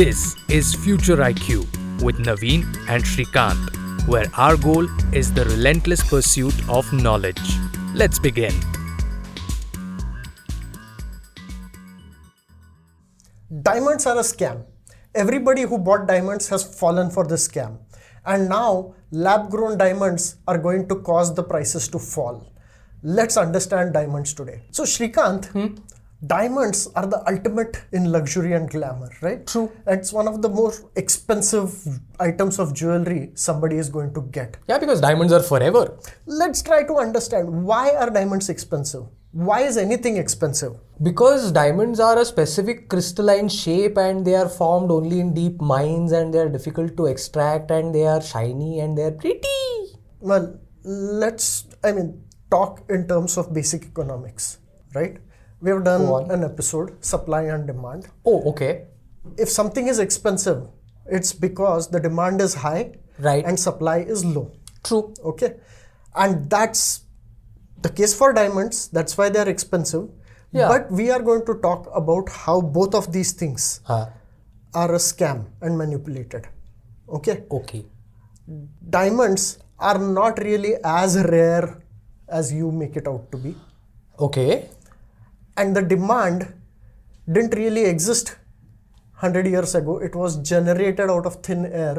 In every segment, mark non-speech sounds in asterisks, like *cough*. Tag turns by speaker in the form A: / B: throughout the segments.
A: This is Future IQ with Navin and Shrikant, where our goal is the relentless pursuit of knowledge. Let's begin.
B: Diamonds are a scam. Everybody who bought diamonds has fallen for this scam. And now, lab grown diamonds are going to cause the prices to fall. Let's understand diamonds today. So, Shrikant, hmm? Diamonds are the ultimate in luxury and glamour, right?
C: True.
B: It's one of the most expensive items of jewelry somebody is going to get.
C: Yeah, because diamonds are forever.
B: Let's try to understand why are diamonds expensive? Why is anything expensive?
C: Because diamonds are a specific crystalline shape and they are formed only in deep mines and they are difficult to extract and they are shiny and they are pretty.
B: Well, let's, I mean, talk in terms of basic economics, right? We have done
C: on.
B: an episode, supply and demand.
C: Oh, okay.
B: If something is expensive, it's because the demand is high
C: Right.
B: and supply is low.
C: True.
B: Okay. And that's the case for diamonds. That's why they're expensive.
C: Yeah.
B: But we are going to talk about how both of these things
C: Huh.
B: are a scam and manipulated. Okay.
C: Okay.
B: Diamonds are not really as rare as you make it out to be.
C: Okay.
B: And the demand didn't really exist 100 years ago. It was generated out of thin air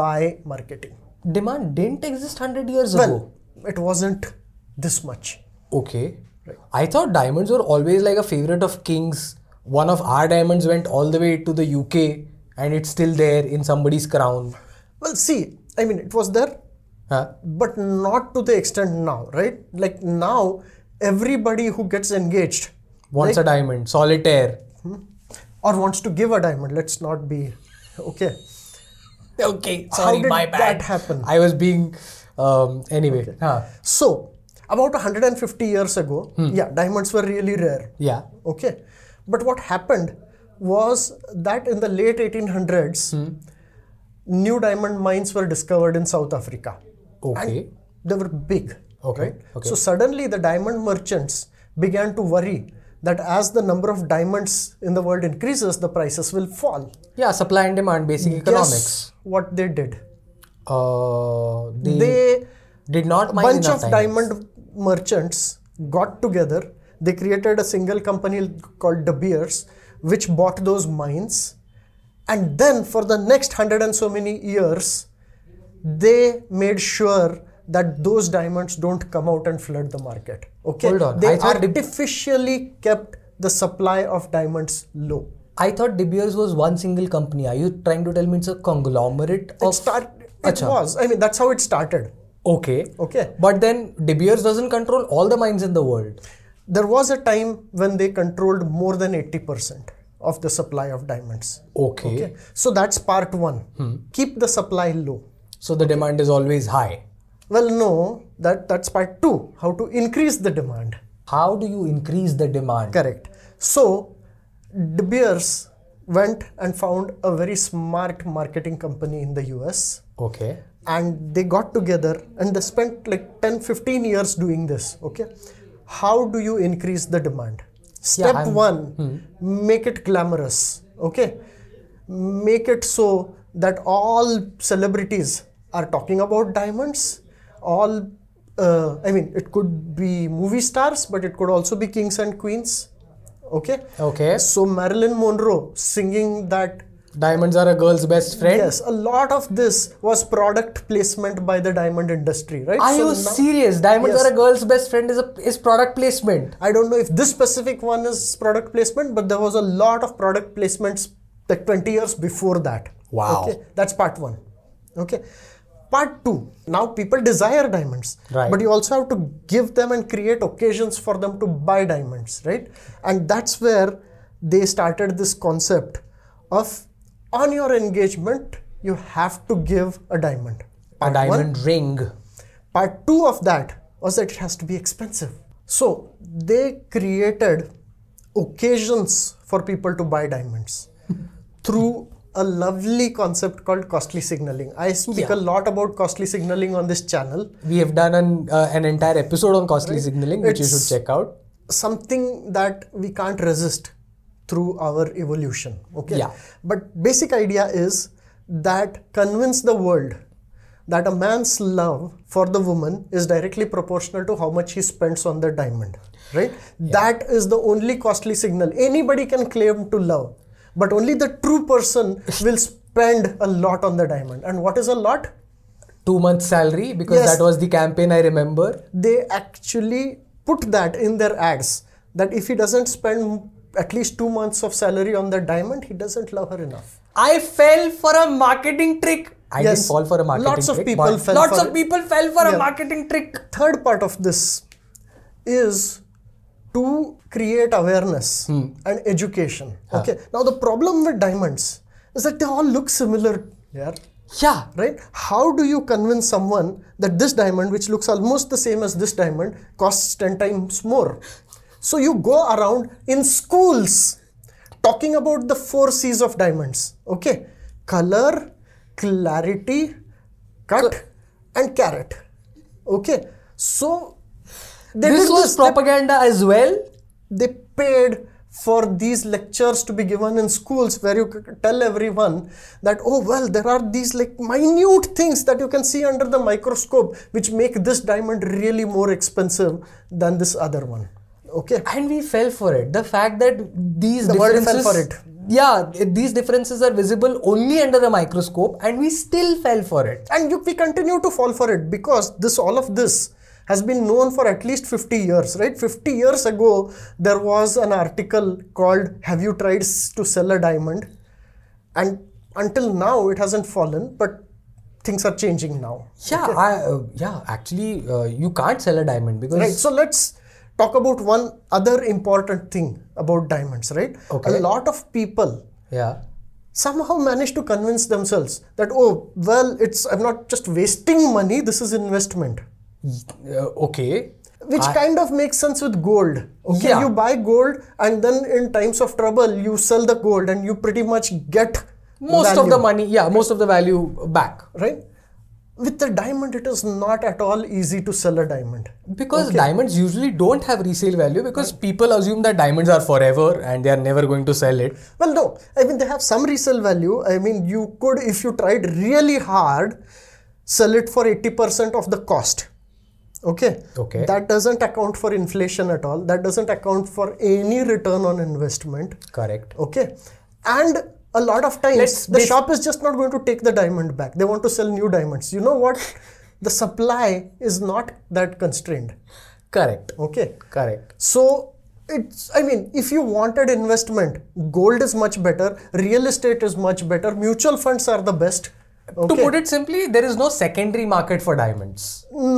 B: by marketing.
C: Demand didn't exist 100 years ago.
B: It wasn't this much.
C: Okay. right. I thought diamonds were always like a favorite of kings. One of our diamonds went all the way to the UK and it's still there in somebody's crown.
B: Well, see, I mean, it was there,
C: Huh?
B: but not to the extent now, right? Like now, everybody who gets engaged
C: Wants a diamond, solitaire.
B: or wants to give a diamond, let's not be okay.
C: Okay,
B: How did
C: my
B: that
C: bad.
B: happen?
C: I was being, um, anyway. Huh.
B: So, about 150 years ago,
C: Hmm.
B: yeah, diamonds were really rare.
C: Yeah.
B: Okay. But what happened was that in the late 1800s,
C: Hmm.
B: new diamond mines were discovered in South Africa.
C: Okay.
B: And they were big.
C: Okay,
B: Right?
C: okay.
B: So suddenly the diamond merchants began to worry that as the number of diamonds in the world increases, the prices will fall.
C: Yeah, supply and demand, basic economics.
B: Guess what they did?
C: Uh, they,
B: They
C: did not mine
B: bunch of
C: diamonds.
B: diamond merchants got together. They created a single company called De Beers, which bought those mines. And then for the next hundred and so many years, they made sure that those diamonds don't come out and flood the market. Okay.
C: Hold on,
B: They
C: I thought De-
B: artificially kept the supply of diamonds low.
C: I thought De Beers was one single company. Are you trying to tell me it's a conglomerate
B: It
C: of?
B: start it was. I mean, that's how it started.
C: Okay.
B: Okay.
C: But then De Beers doesn't control all the mines in the world.
B: There was a time when they controlled more than 80% of the supply of diamonds.
C: Okay.
B: Okay. So that's part one. Hmm. Keep the supply low.
C: So the demand is always high.
B: Well, no, that, that's part two. How to increase the demand.
C: How do you increase the demand?
B: Correct. So De Beers went and found a very smart marketing company in the US
C: Okay.
B: and they got together and they spent like 10 15 years doing this okay how do you increase the demand step
C: I'm-
B: 1 hmm. make it glamorous okay make it so that all celebrities are talking about diamonds all uh, i mean it could be movie stars but it could also be kings and queens okay
C: Okay.
B: so marilyn monroe singing that
C: Diamonds are a girl's best friend.
B: Yes, a lot of this was product placement by the diamond industry, right?
C: Are
B: So
C: you
B: now-
C: serious? Diamonds
B: Yes.
C: are a girl's best friend is a is product placement.
B: I don't know if this specific one is product placement, but there was a lot of product placements like 20 years before that.
C: Wow.
B: Okay, that's part one. Okay. Part two. Now people desire diamonds,
C: Right.
B: but you also have to give them and create occasions for them to buy diamonds, right? And that's where they started this concept of on your engagement you have to give a diamond.
C: A
B: Part one.
C: diamond ring.
B: Part two of that was that it has to be expensive. So they created occasions for people to buy diamonds *laughs* through a lovely concept called costly signaling. I speak
C: Yeah.
B: a lot about costly signaling on this channel.
C: We have done an, uh, an entire episode on costly signaling, which you should check out.
B: Something that we can't resist through our evolution. Okay.
C: Yeah.
B: But basic idea is that convince the world that a man's love for the woman is directly proportional to how much he spends on the diamond. Right? Yeah. That is the only costly signal. Anybody can claim to love, but only the true person will spend a lot on the diamond. And what is a lot?
C: Two months salary because
B: Yes.
C: that was the campaign I remember.
B: they actually put that in their ads that if he doesn't spend at least two months of salary on the diamond, he doesn't love her enough.
C: I fell for a marketing trick. I
B: Yes.
C: didn't fall for a marketing
B: Lots of
C: trick.
B: people fell
C: lots
B: for
C: of people fell for
B: Yeah.
C: a marketing trick.
B: Third part of this is to create awareness hmm. and education. Okay. Now the problem with diamonds is that they all look similar. Yeah.
C: Yeah.
B: Right? How do you convince someone that this diamond, which looks almost the same as this diamond, costs 10 times more? So you go around in schools talking about the four C's of diamonds. Okay? Color, clarity, cut, and carat. Okay? So they
C: this was
B: this. They-
C: propaganda as well.
B: they paid for these lectures to be given in schools where you tell everyone that oh well there are these like minute things that you can see under the microscope which make this diamond really more expensive than this other one okay
C: And we fell for it. The fact that these
B: The world
C: differences.
B: fell for it.
C: Yeah, these differences are visible only under the microscope, and we still fell for it.
B: and you, we continue to fall for it because this all of this has been known for at least 50 years right? 50 years ago there was an article called have you tried to sell a diamond? And until now it hasn't fallen but things are changing now.
C: Yeah, I, uh, yeah. Actually, uh, you can't sell a diamond because
B: right so let's talk about one other important thing about diamonds right?
C: Okay.
B: a lot of people
C: yeah,
B: somehow manage to convince themselves that oh well it's i'm not just wasting money this is investment
C: Uh, okay.
B: which kind of makes sense with gold. Okay
C: Yeah.
B: you buy gold and then in times of trouble you sell the gold and you pretty much get
C: Most of the money, yeah, most of the value back
B: right? With the diamond it is not at all easy to sell a diamond.
C: Because diamonds usually don't have resale value because people assume that diamonds are forever and they are never going to sell it.
B: well no. I mean they have some resale value. I mean you could if you tried really hard sell it for 80% of the cost okay?
C: Okay.
B: that doesn't account for inflation at all. That doesn't account for any return on investment.
C: Correct.
B: okay? And a lot of times
C: Let's
B: the shop is just not going to take the diamond back. They want to sell new diamonds. You know what? The supply is not that constrained.
C: Correct.
B: okay?
C: Correct.
B: so it's i mean if you wanted investment gold is much better real estate is much better mutual funds are the best
C: To put it simply, there is no secondary market for diamonds.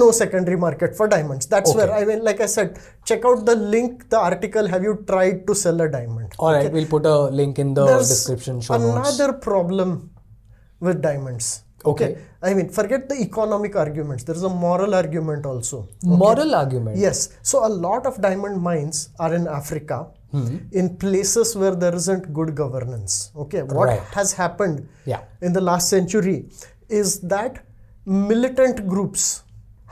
B: no secondary market for diamonds that's
C: Okay.
B: where i mean like i said check out the link the article have you tried to sell a diamond
C: All right, we'll put a link in the
B: There's
C: description show notes.
B: another problem with diamonds
C: Okay.
B: i mean forget the economic arguments there's a moral argument also
C: Moral argument.
B: yes so a lot of diamond mines are in africa
C: Hmm.
B: in places where there isn't good governance okay what
C: Right.
B: has happened
C: Yeah.
B: in the last century is that militant groups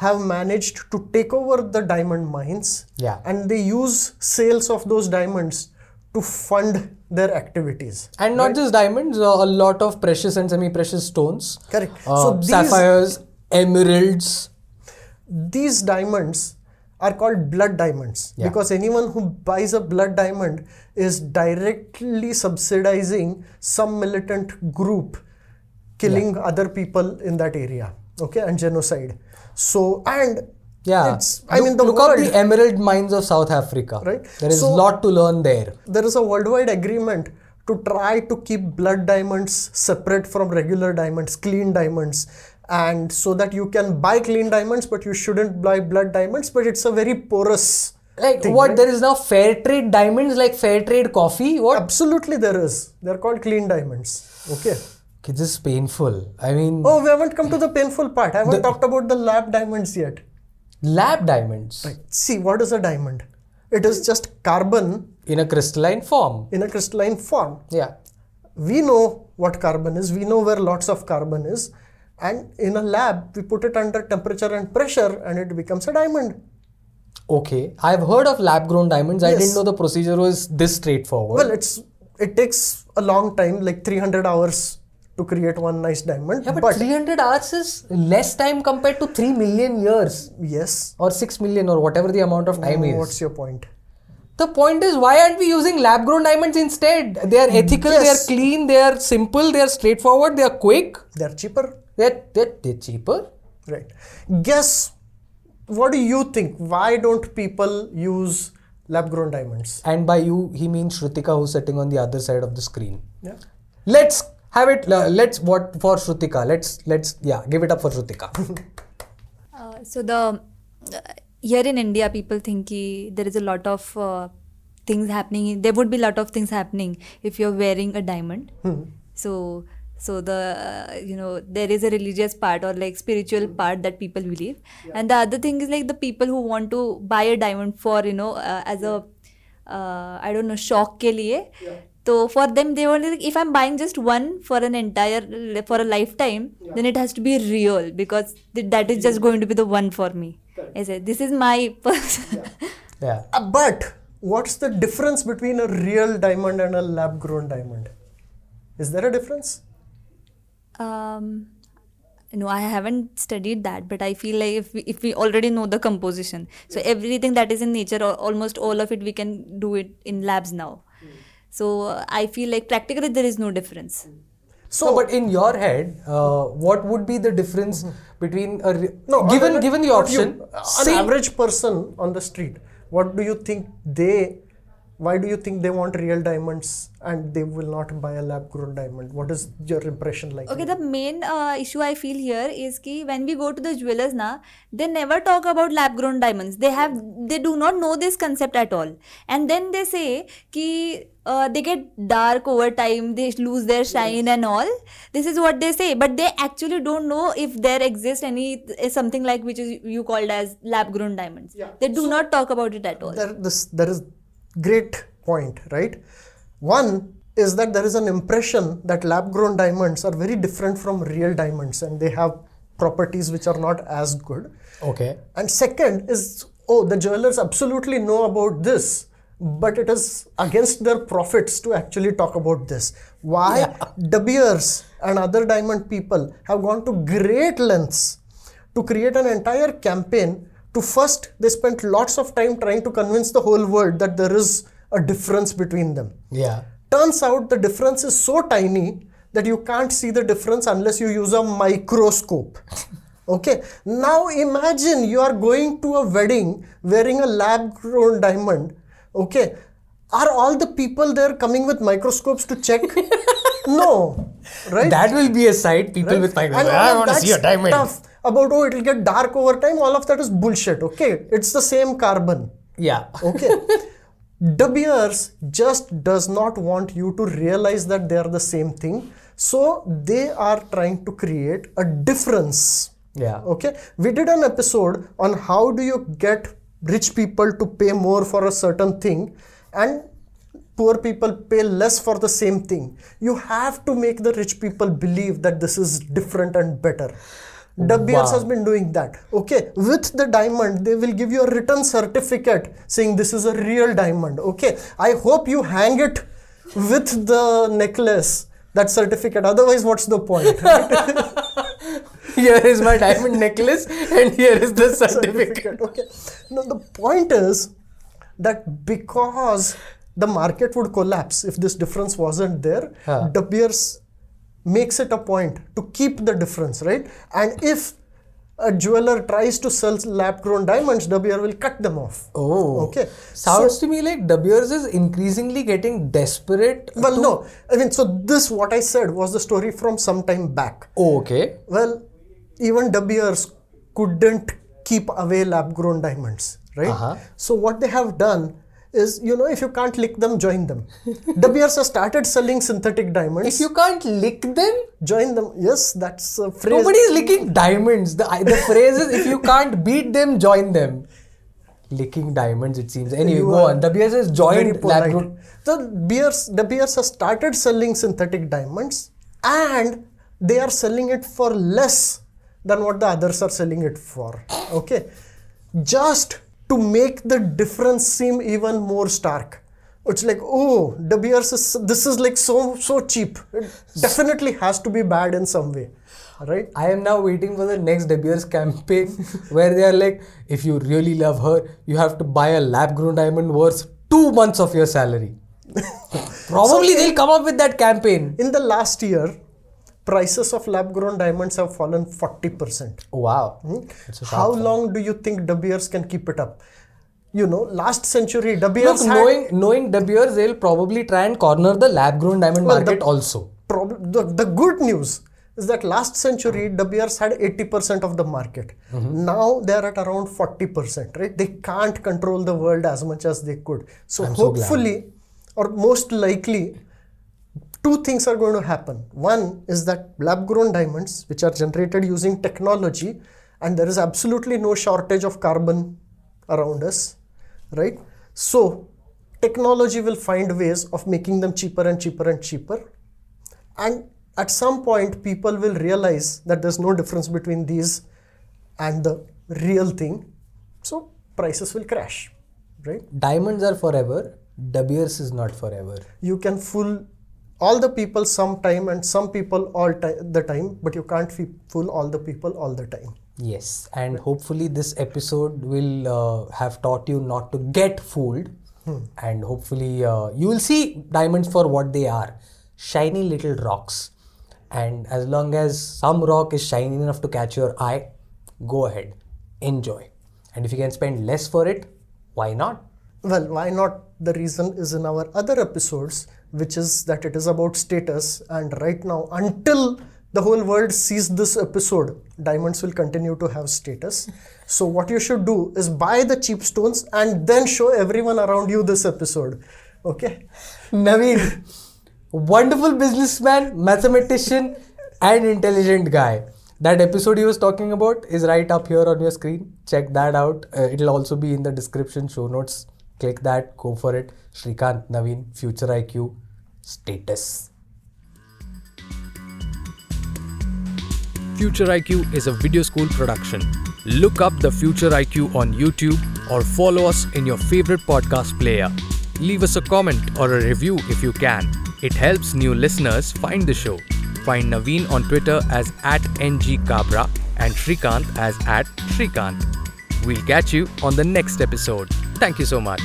B: have managed to take over the diamond mines
C: Yeah.
B: and they use sales of those diamonds to fund their activities
C: And not just diamonds, uh, a lot of precious and semi-precious stones.
B: Correct.
C: Uh,
B: So these-
C: sapphires, emeralds.
B: these diamonds are called blood diamonds
C: Yeah.
B: because anyone who buys a blood diamond is directly subsidizing some militant group killing other people in that area okay and genocide so and
C: Yeah.
B: it's i mean the
C: look
B: world
C: up the emerald mines of South Africa.
B: Right.
C: There is a
B: So-
C: lot to learn there.
B: there is a worldwide agreement to try to keep blood diamonds separate from regular diamonds, clean diamonds, and so that you can buy clean diamonds, but you shouldn't buy blood diamonds. But it's a very porous.
C: Like
B: thing,
C: what?
B: right?
C: There is now fair trade diamonds, like fair trade coffee. What?
B: Absolutely, there is. They're called clean diamonds. Okay.
C: Okay, this is painful. I mean,
B: Oh, we haven't come to the painful part. I haven't talked about the lab diamonds yet.
C: lab diamonds right
B: See, what is a diamond? It is just carbon
C: in a crystalline form.
B: in a crystalline form.
C: Yeah.
B: we know what carbon is we know where lots of carbon is and in a lab we put it under temperature and pressure and it becomes a diamond
C: Okay, I've heard of lab grown diamonds. I didn't know the procedure was this straightforward.
B: well it's it takes a long time, like 300 hours to create one nice diamond.
C: Yeah, but, 300 hours is less time compared to 3 million years
B: yes,
C: or 6 million or whatever the amount of time is.
B: what's your point?
C: The point is, why aren't we using lab grown diamonds instead? They are mm, ethical,
B: yes.
C: they are clean, they are simple, they are straightforward, they are quick,
B: They're cheaper,
C: they're, they're, they're cheaper.
B: right? Guess what do you think? Why don't people use lab grown diamonds?
C: And by you, he means Shrutika who's sitting on the other side of the screen.
B: Yeah.
C: Let's have it. uh, Let's what for Shrutika? Let's let's yeah, give it up for Shrutika. *laughs*
D: Uh, so the uh, here in India, people think ki there is a lot of uh, things happening. There would be a lot of things happening if you're wearing a diamond. So so the uh, you know there is a religious part or like spiritual part that people believe. Yeah. and the other thing is like the people who want to buy a diamond for you know uh, as a uh, i don't know shock ke liye. Yeah. so for them they only like, if i'm buying just one for an entire for a lifetime yeah. then it has to be real because th- that is just going to be the one for me. I said this is my *laughs* person
C: yeah,
B: uh, but what's the difference between a real diamond and a lab grown diamond? Is there a difference?
D: Um, no, I haven't studied that, but I feel like if we, if we already know the composition, so everything that is in nature, or almost all of it, we can do it in labs now. So uh, I feel like practically there is no difference.
C: So, but in your head, uh, what would be the difference between a re-
B: No,
C: given given the
B: not you.
C: option?
B: An
C: same-
B: average person on the street, what do you think they? Why do you think they want real diamonds and they will not buy a lab grown diamond? What is your impression like?
D: Okay, the main uh, issue I feel here is ki when we go to the jewelers na, they never talk about lab grown diamonds. They have they do not know this concept at all. And then they say ki uh, they get dark over time, they lose their shine and all. This is what they say, but they actually don't know if there exists any something like which is you called as lab grown diamonds. yeah. They do not talk about it at all.
B: there, this, there is great point, right? One is that there is an impression that lab grown diamonds are very different from real diamonds and they have properties which are not as good.
C: Okay.
B: And second is, oh, the jewelers absolutely know about this, but it is against their profits to actually talk about this. Why? De Beers and other diamond people have gone to great lengths to create an entire campaign to first, they spent lots of time trying to convince the whole world that there is a difference between them.
C: Yeah.
B: Turns out the difference is so tiny that you can't see the difference unless you use a microscope. *laughs* Okay, now imagine you are going to a wedding wearing a lab grown diamond. Okay, are all the people there coming with microscopes to check? *laughs* no, right?
C: That will be a sight. People
B: Right?
C: with
B: And
C: microscope.
B: all
C: I want to see a diamond.
B: stuff about oh it'll get dark over time all of that is bullshit okay? It's the same carbon.
C: Yeah. *laughs*
B: okay? De Beers just does not want you to realize that they are the same thing. So they are trying to create a difference.
C: Yeah.
B: okay? We did an episode on how do you get rich people to pay more for a certain thing and poor people pay less for the same thing. You have to make the rich people believe that this is different and better De Beers
C: Wow.
B: has been doing that. Okay, with the diamond, they will give you a written certificate saying this is a real diamond. Okay, I hope you hang it with the necklace, that certificate. Otherwise, what's the point? right? *laughs*
C: Here is my diamond necklace, and here is the *laughs* certificate.
B: certificate. Okay. No, the point is that because the market would collapse if this difference wasn't there,
C: Huh.
B: De Beers makes it a point to keep the difference, right? And if a jeweler tries to sell lab grown diamonds, De Beers will cut them off.
C: Oh.
B: Okay.
C: Sounds to me like De Beers is increasingly getting desperate.
B: Well, no. I mean, so this, what I said, was the story from some time back.
C: Oh, okay.
B: Well, even De Beers couldn't keep away lab grown diamonds, right?
C: Uh-huh.
B: So, what they have done is, you know, if you can't lick them, join them. De Beers has started selling synthetic diamonds.
C: If you can't lick them,
B: join them, yes, that's a phrase.
C: nobody is licking diamonds. The, the phrase is if you can't beat them, join them. Licking diamonds, it seems. Anyway,
B: You
C: go on. De Beers has joined lab grown.
B: So Beers, De Beers has started selling synthetic diamonds and they are selling it for less than what the others are selling it for. Okay. Just to make the difference seem even more stark. It's like, oh, De Beers is this is like so so cheap. It definitely has to be bad in some way, right?
C: I am now waiting for the next De Beers campaign *laughs* where they are like, if you really love her, you have to buy a lab grown diamond worth two months of your salary. *laughs* Probably they'll come up with that campaign.
B: In the last year, prices of lab grown diamonds have fallen 40%.
C: Wow. A
B: How
C: sharp
B: long do you think De Beers can keep it up? You know, last century, De
C: Look,
B: Beers had
C: knowing knowing De Beers, they'll probably try and corner the lab grown diamond
B: Well, the-
C: market also.
B: prob- the, the good news is that last century De Beers had 80% of the market.
C: Mm-hmm.
B: Now they're at around 40%, right? They can't control the world as much as they could. So
C: I'm so
B: hopefully, or most likely, two things are going to happen. One is that lab grown diamonds, which are generated using technology, and there is absolutely no shortage of carbon around us, right? So, technology will find ways of making them cheaper and cheaper and cheaper. And at some point, people will realize that there's no difference between these and the real thing. So, prices will crash, right?
C: Diamonds are forever. De Beers is not forever.
B: you can fool all the people sometime and some people all the time but you can't fe- fool all the people all the time
C: Yes, and hopefully this episode will uh, have taught you not to get fooled, and hopefully uh, you will see diamonds for what they are shiny little rocks. And as long as some rock is shiny enough to catch your eye, go ahead, enjoy. And if you can spend less for it, why not?
B: well why not the reason is in our other episodes which is that it is about status and right now until the whole world sees this episode diamonds will continue to have status so what you should do is buy the cheap stones and then show everyone around you this episode okay
C: Navin, wonderful businessman, mathematician, and intelligent guy. That episode he was talking about is right up here on your screen. Check that out. Uh, it'll also be in the description, show notes. Click that, go for it. Shrikant Navin, Future IQ, status.
A: Future IQ is a video school production. Look up the Future IQ on YouTube or follow us in your favorite podcast player. Leave us a comment or a review if you can. It helps new listeners find the show. Find Navin on Twitter as at ngkabra and Shrikant as at Shrikant. We'll catch you on the next episode. Thank you so much.